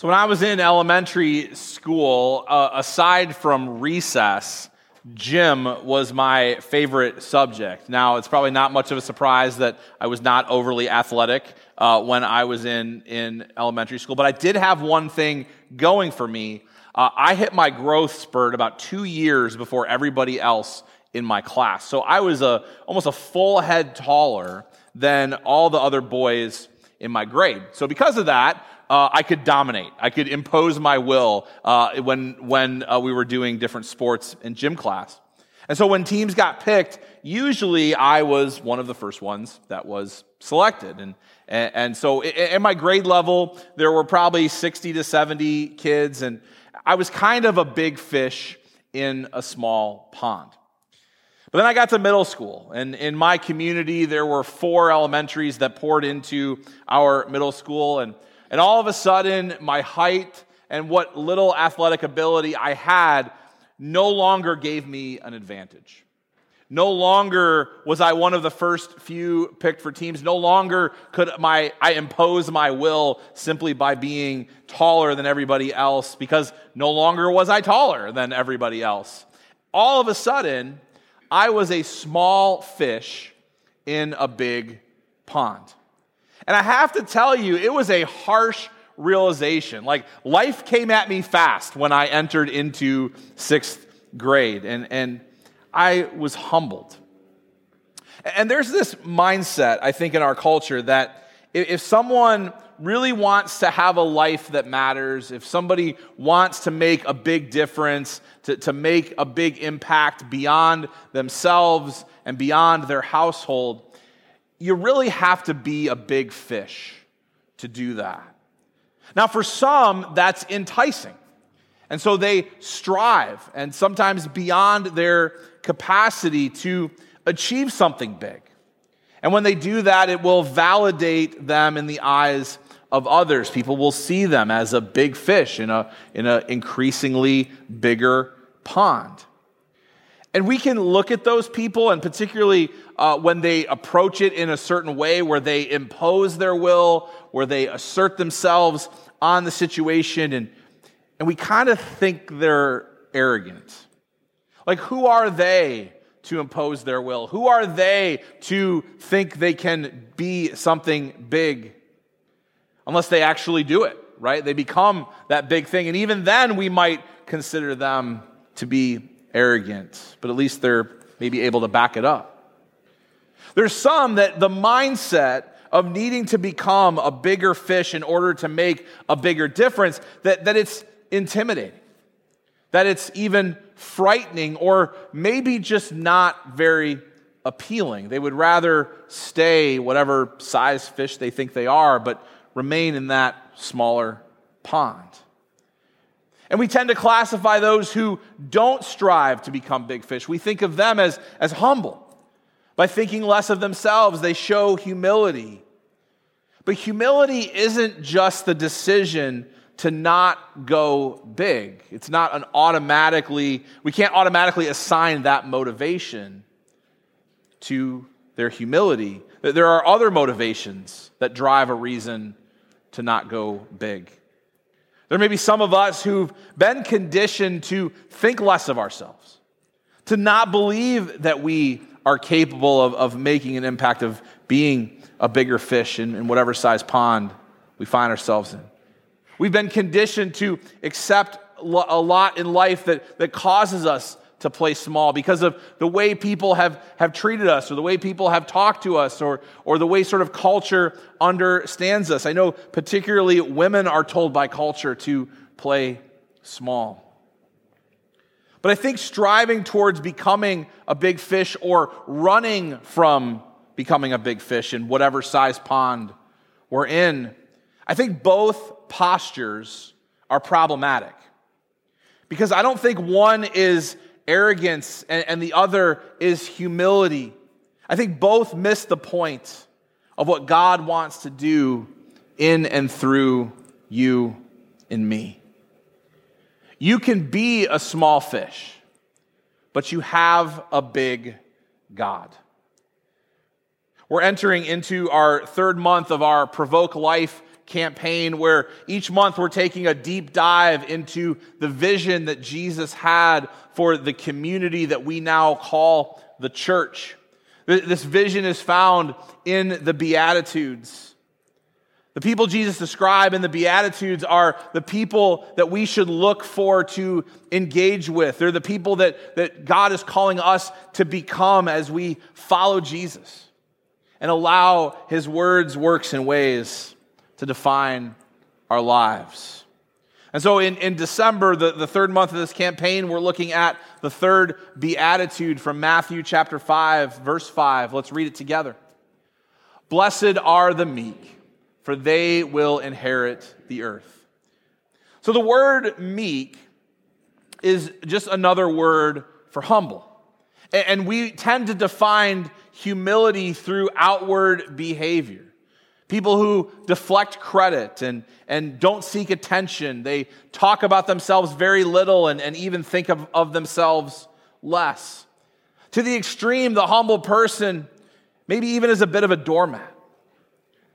So, when I was in elementary school, uh, aside from recess, gym was my favorite subject. Now, it's probably not much of a surprise that I was not overly athletic uh, when I was in, in elementary school, but I did have one thing going for me. Uh, I hit my growth spurt about two years before everybody else in my class. So I was a, almost a full head taller than all the other boys in my grade. So because of that, uh, I could dominate. I could impose my will uh, when, when uh, we were doing different sports in gym class. And so when teams got picked, usually I was one of the first ones that was selected. And, and, and so in my grade level, there were probably 60 to 70 kids, and I was kind of a big fish in a small pond. But then I got to middle school, and in my community, there were four elementaries that poured into our middle school. And and all of a sudden, my height and what little athletic ability I had no longer gave me an advantage. No longer was I one of the first few picked for teams. No longer could my, I impose my will simply by being taller than everybody else because no longer was I taller than everybody else. All of a sudden, I was a small fish in a big pond. And I have to tell you, it was a harsh realization. Like, life came at me fast when I entered into sixth grade, and, and I was humbled. And there's this mindset, I think, in our culture that if someone really wants to have a life that matters, if somebody wants to make a big difference, to, to make a big impact beyond themselves and beyond their household, you really have to be a big fish to do that. Now, for some, that's enticing. And so they strive, and sometimes beyond their capacity to achieve something big. And when they do that, it will validate them in the eyes of others. People will see them as a big fish in an in a increasingly bigger pond. And we can look at those people, and particularly uh, when they approach it in a certain way where they impose their will, where they assert themselves on the situation, and, and we kind of think they're arrogant. Like, who are they to impose their will? Who are they to think they can be something big? Unless they actually do it, right? They become that big thing. And even then, we might consider them to be arrogant, but at least they're maybe able to back it up. There's some that the mindset of needing to become a bigger fish in order to make a bigger difference, that, that it's intimidating, that it's even frightening, or maybe just not very appealing. They would rather stay whatever size fish they think they are, but remain in that smaller pond. And we tend to classify those who don't strive to become big fish. We think of them as, as humble. By thinking less of themselves, they show humility. But humility isn't just the decision to not go big. It's not an automatically, we can't automatically assign that motivation to their humility. There are other motivations that drive a reason to not go big. There may be some of us who've been conditioned to think less of ourselves, to not believe that we are capable of, of making an impact, of being a bigger fish in, in whatever size pond we find ourselves in. We've been conditioned to accept a lot in life that, that causes us to play small because of the way people have, have treated us or the way people have talked to us or, or the way sort of culture understands us. I know particularly women are told by culture to play small. But I think striving towards becoming a big fish or running from becoming a big fish in whatever size pond we're in, I think both postures are problematic. Because I don't think one is arrogance and, and the other is humility. I think both miss the point of what God wants to do in and through you and me. You can be a small fish, but you have a big God. We're entering into our third month of our Provoke Life campaign where each month we're taking a deep dive into the vision that Jesus had for the community that we now call the church. This vision is found in the Beatitudes. The people Jesus described in the Beatitudes are the people that we should look for to engage with. They're the people that, that God is calling us to become as we follow Jesus and allow his words, works, and ways to define our lives. And so in, in December, the, the third month of this campaign, we're looking at the third beatitude from Matthew chapter 5, verse 5. Let's read it together. Blessed are the meek for they will inherit the earth. So the word meek is just another word for humble. And we tend to define humility through outward behavior. People who deflect credit and, and don't seek attention. They talk about themselves very little and, and even think of, of themselves less. To the extreme, the humble person maybe even is a bit of a doormat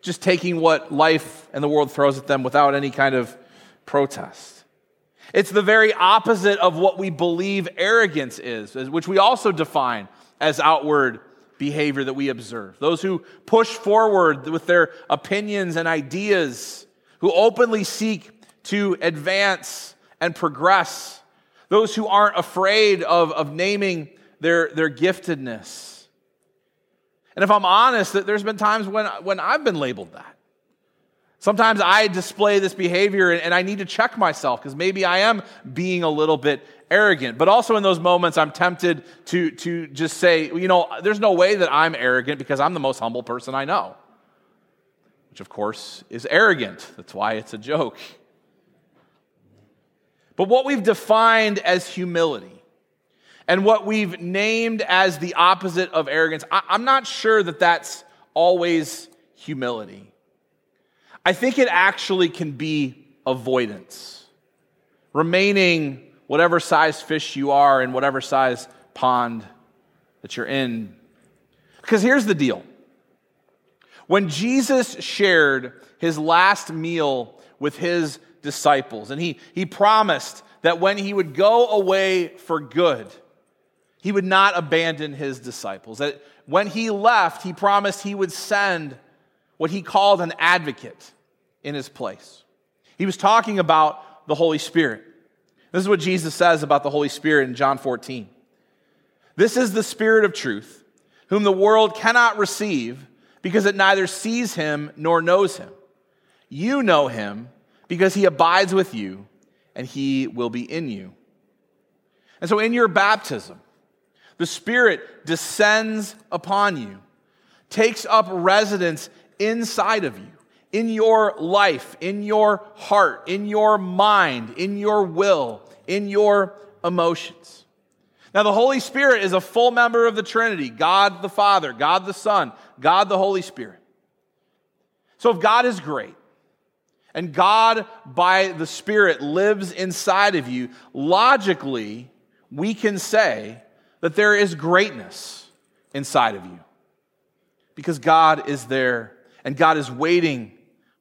just taking what life and the world throws at them without any kind of protest. It's the very opposite of what we believe arrogance is, which we also define as outward behavior that we observe. Those who push forward with their opinions and ideas, who openly seek to advance and progress, those who aren't afraid of, of naming their, their giftedness and if I'm honest, that there's been times when, when I've been labeled that. Sometimes I display this behavior and I need to check myself because maybe I am being a little bit arrogant. But also in those moments, I'm tempted to, to just say, you know, there's no way that I'm arrogant because I'm the most humble person I know. Which, of course, is arrogant. That's why it's a joke. But what we've defined as humility and what we've named as the opposite of arrogance, I, am not sure that that's always humility. I think it actually can be avoidance, remaining whatever size fish you are in whatever size pond that you're in. Because here's the deal when Jesus shared his last meal with his disciples, and he, he promised that when he would go away for good, he would not abandon his disciples. That when he left, he promised he would send what he called an advocate in his place. He was talking about the Holy Spirit. This is what Jesus says about the Holy Spirit in John 14. This is the Spirit of truth, whom the world cannot receive because it neither sees him nor knows him. You know him because he abides with you and he will be in you. And so, in your baptism, the Spirit descends upon you, takes up residence inside of you, in your life, in your heart, in your mind, in your will, in your emotions. Now, the Holy Spirit is a full member of the Trinity God the Father, God the Son, God the Holy Spirit. So, if God is great, and God, by the Spirit, lives inside of you, logically, we can say that there is greatness inside of you because God is there and God is waiting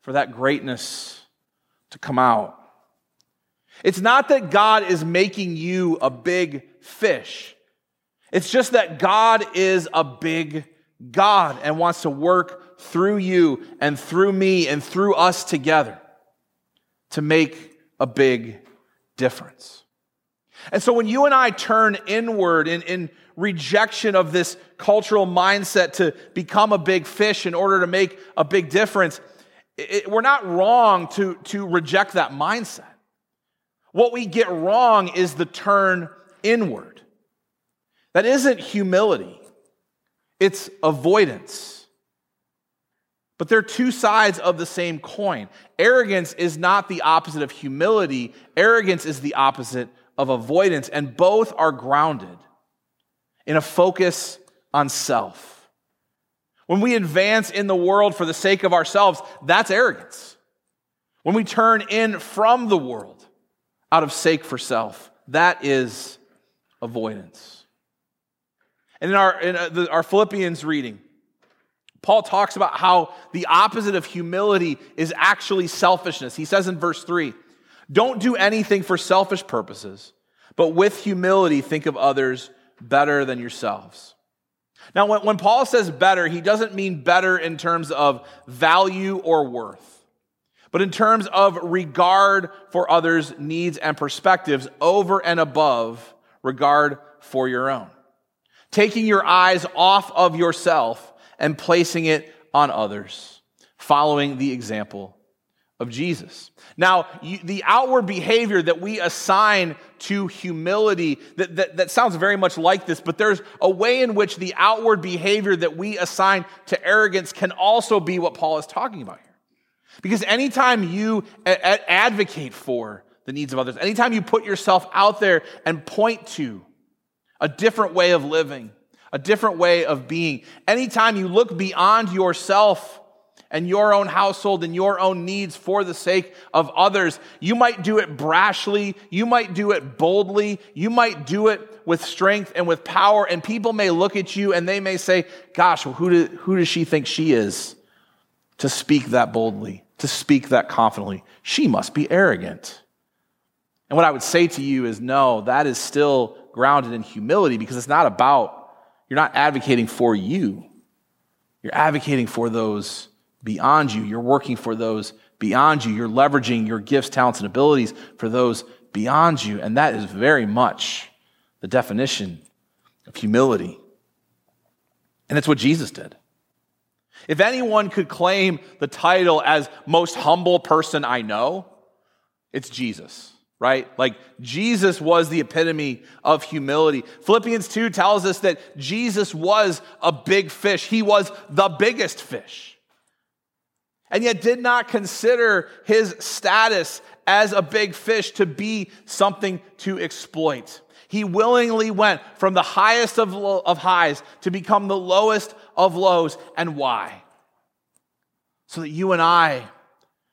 for that greatness to come out. It's not that God is making you a big fish. It's just that God is a big God and wants to work through you and through me and through us together to make a big difference. And so when you and I turn inward in, in rejection of this cultural mindset to become a big fish in order to make a big difference, it, we're not wrong to, to reject that mindset. What we get wrong is the turn inward. That isn't humility, it's avoidance. But they're two sides of the same coin. Arrogance is not the opposite of humility, arrogance is the opposite of avoidance, and both are grounded in a focus on self. When we advance in the world for the sake of ourselves, that's arrogance. When we turn in from the world out of sake for self, that is avoidance. And in our, in uh, our Philippians reading, Paul talks about how the opposite of humility is actually selfishness. He says in verse 3 Don't do anything for selfish purposes, but with humility think of others better than yourselves. Now, when, when Paul says better, he doesn't mean better in terms of value or worth, but in terms of regard for others' needs and perspectives over and above regard for your own. Taking your eyes off of yourself and placing it on others, following the example of Jesus. Now, you, the outward behavior that we assign to humility, that, that, that sounds very much like this, but there's a way in which the outward behavior that we assign to arrogance can also be what Paul is talking about here. Because anytime you a- advocate for the needs of others, anytime you put yourself out there and point to a different way of living, a different way of being. Anytime you look beyond yourself and your own household and your own needs for the sake of others, you might do it brashly, you might do it boldly, you might do it with strength and with power, and people may look at you and they may say, Gosh, who, do, who does she think she is to speak that boldly, to speak that confidently? She must be arrogant. And what I would say to you is, no, that is still grounded in humility because it's not about you're not advocating for you. You're advocating for those beyond you. You're working for those beyond you. You're leveraging your gifts, talents, and abilities for those beyond you. And that is very much the definition of humility. And it's what Jesus did. If anyone could claim the title as most humble person I know, it's Jesus right? Like Jesus was the epitome of humility. Philippians 2 tells us that Jesus was a big fish. He was the biggest fish. And yet did not consider his status as a big fish to be something to exploit. He willingly went from the highest of, of highs to become the lowest of lows. And why? So that you and I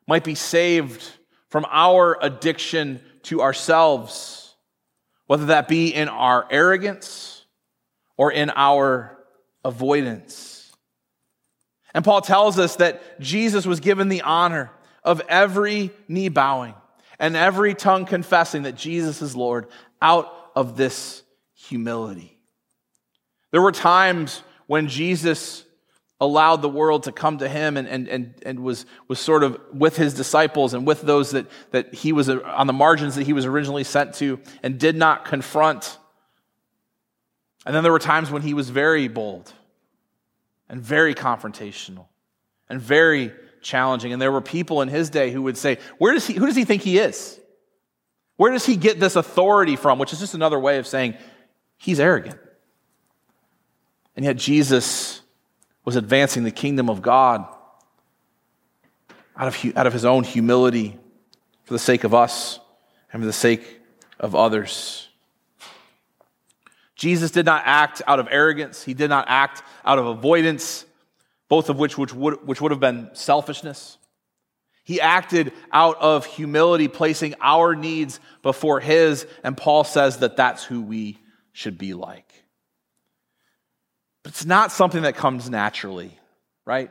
might be saved from our addiction to ourselves, whether that be in our arrogance or in our avoidance. And Paul tells us that Jesus was given the honor of every knee bowing and every tongue confessing that Jesus is Lord out of this humility. There were times when Jesus allowed the world to come to him and, and, and, and was, was sort of with his disciples and with those that, that he was on the margins that he was originally sent to and did not confront. And then there were times when he was very bold and very confrontational and very challenging. And there were people in his day who would say, Where does he, who does he think he is? Where does he get this authority from? Which is just another way of saying he's arrogant. And yet Jesus was advancing the kingdom of God out of, out of his own humility for the sake of us and for the sake of others. Jesus did not act out of arrogance, he did not act out of avoidance, both of which, which, would, which would have been selfishness. He acted out of humility, placing our needs before his, and Paul says that that's who we should be like. But it's not something that comes naturally, right?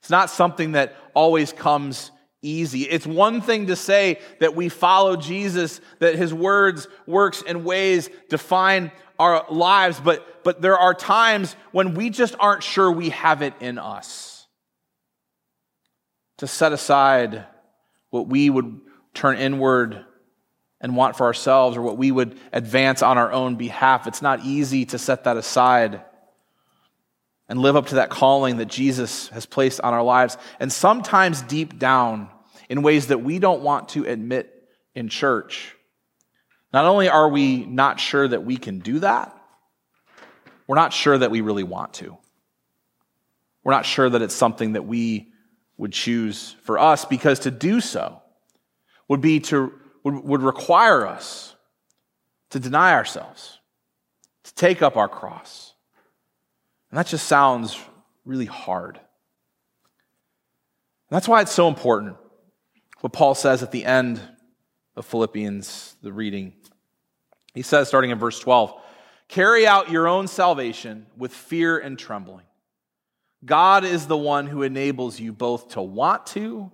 It's not something that always comes easy. It's one thing to say that we follow Jesus, that his words, works, and ways define our lives, but, but there are times when we just aren't sure we have it in us to set aside what we would turn inward and want for ourselves or what we would advance on our own behalf. It's not easy to set that aside and live up to that calling that Jesus has placed on our lives. And sometimes deep down, in ways that we don't want to admit in church, not only are we not sure that we can do that, we're not sure that we really want to. We're not sure that it's something that we would choose for us because to do so would be to would, would require us to deny ourselves, to take up our cross and that just sounds really hard. And that's why it's so important what Paul says at the end of Philippians, the reading. He says, starting in verse 12, carry out your own salvation with fear and trembling. God is the one who enables you both to want to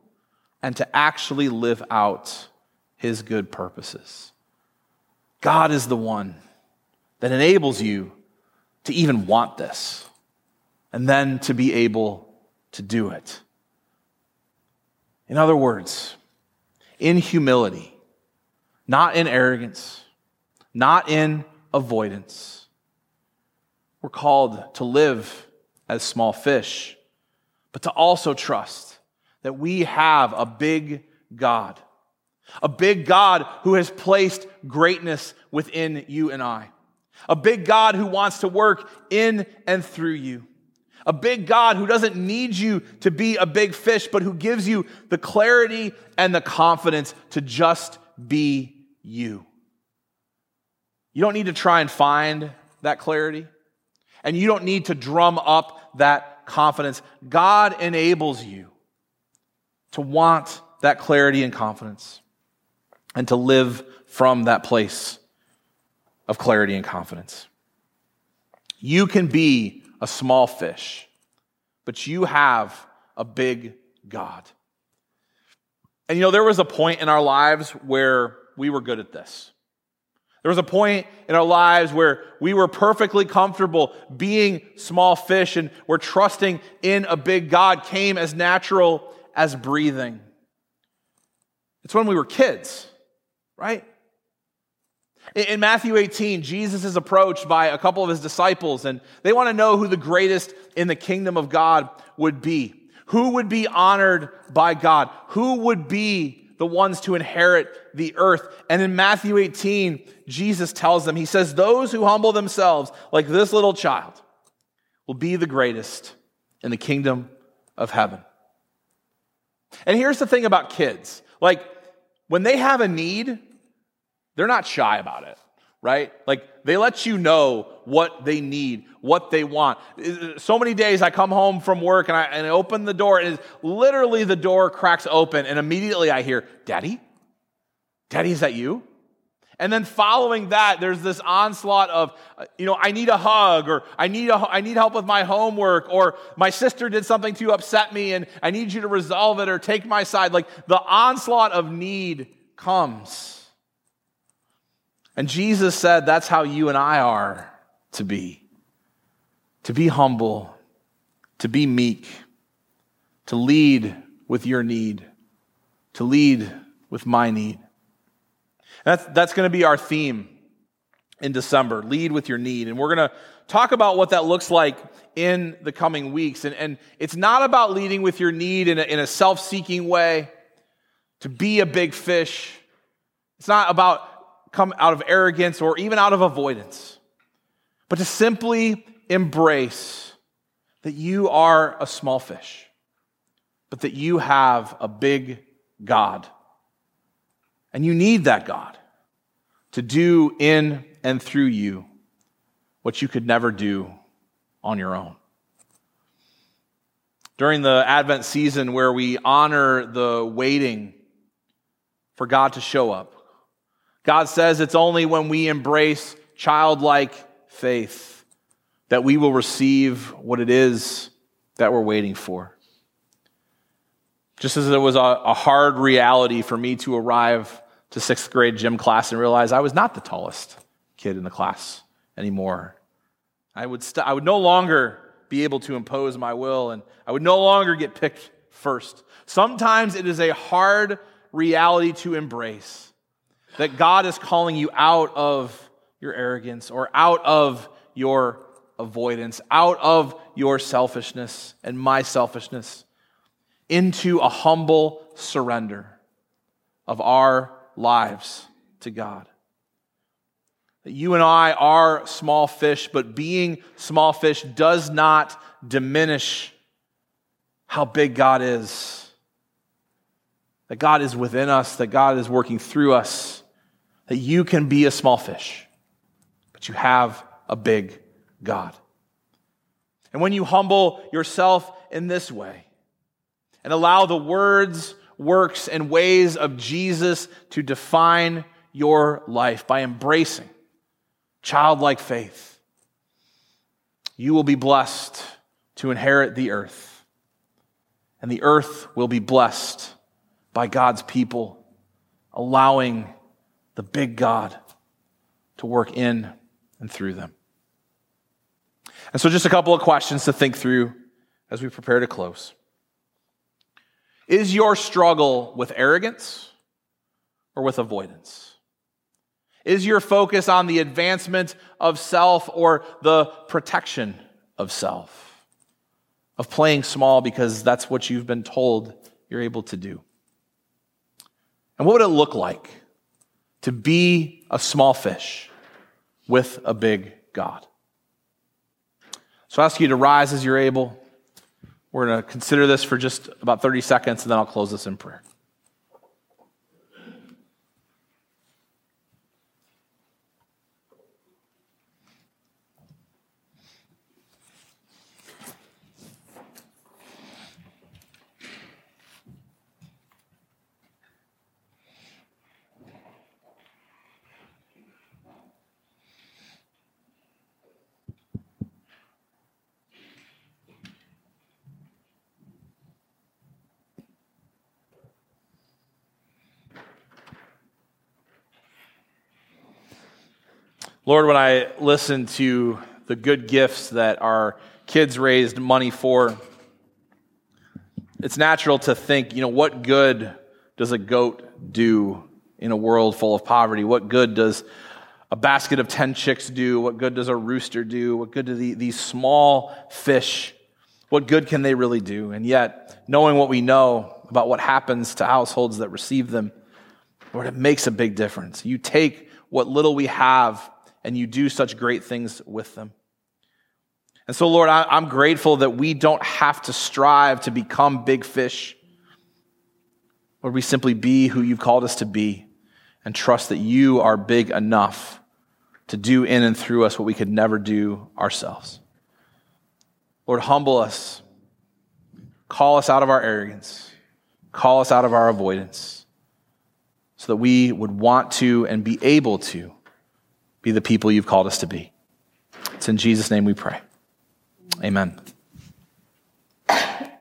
and to actually live out his good purposes. God is the one that enables you to even want this and then to be able to do it. In other words, in humility, not in arrogance, not in avoidance. We're called to live as small fish, but to also trust that we have a big God, a big God who has placed greatness within you and I, a big God who wants to work in and through you. A big God who doesn't need you to be a big fish, but who gives you the clarity and the confidence to just be you. You don't need to try and find that clarity, and you don't need to drum up that confidence. God enables you to want that clarity and confidence and to live from that place of clarity and confidence. You can be a small fish, but you have a big God. And you know, there was a point in our lives where we were good at this. There was a point in our lives where we were perfectly comfortable being small fish and where trusting in a big God came as natural as breathing. It's when we were kids, right? In Matthew 18, Jesus is approached by a couple of his disciples, and they want to know who the greatest in the kingdom of God would be. Who would be honored by God? Who would be the ones to inherit the earth? And in Matthew 18, Jesus tells them, He says, Those who humble themselves like this little child will be the greatest in the kingdom of heaven. And here's the thing about kids like, when they have a need, they're not shy about it, right? Like they let you know what they need, what they want. So many days I come home from work and I, and I open the door and literally the door cracks open and immediately I hear, Daddy? Daddy, is that you? And then following that, there's this onslaught of, you know, I need a hug, or I need, a, I need help with my homework, or my sister did something to upset me and I need you to resolve it or take my side. Like the onslaught of need comes. And Jesus said that's how you and I are to be to be humble, to be meek, to lead with your need, to lead with my need. That's, that's going to be our theme in December lead with your need. And we're going to talk about what that looks like in the coming weeks. And, and it's not about leading with your need in a, in a self seeking way to be a big fish. It's not about come out of arrogance or even out of avoidance, but to simply embrace that you are a small fish, but that you have a big God. And you need that God to do in and through you what you could never do on your own. During the Advent season, where we honor the waiting for God to show up, God says it's only when we embrace childlike faith that we will receive what it is that we're waiting for. Just as it was a, a hard reality for me to arrive to sixth grade gym class and realize I was not the tallest kid in the class anymore. I would, st- I would no longer be able to impose my will and I would no longer get picked first. Sometimes it is a hard reality to embrace that God is calling you out of your arrogance or out of your avoidance, out of your selfishness and my selfishness, into a humble surrender of our lives to God. That you and I are small fish, but being small fish does not diminish how big God is. That God is within us, that God is working through us that you can be a small fish, but you have a big God. And when you humble yourself in this way and allow the words, works, and ways of Jesus to define your life by embracing childlike faith, you will be blessed to inherit the earth. And the earth will be blessed by God's people, allowing the big God to work in and through them. And so, just a couple of questions to think through as we prepare to close. Is your struggle with arrogance or with avoidance? Is your focus on the advancement of self or the protection of self? Of playing small because that's what you've been told you're able to do? And what would it look like to be a small fish with a big God? So I ask you to rise as you're able. We're going to consider this for just about 30 seconds, and then I'll close this in prayer. Lord, when I listen to the good gifts that our kids raised money for, it's natural to think, you know, what good does a goat do in a world full of poverty? What good does a basket of 10 chicks do? What good does a rooster do? What good do the, these small fish, what good can they really do? And yet, knowing what we know about what happens to households that receive them, Lord, it makes a big difference. You take what little we have and you do such great things with them. And so, Lord, I, am grateful that we don't have to strive to become big fish. Lord, we simply be who you've called us to be and trust that you are big enough to do in and through us what we could never do ourselves. Lord, humble us. Call us out of our arrogance. Call us out of our avoidance so that we would want to and be able to be the people you've called us to be. It's in Jesus' name we pray. Amen.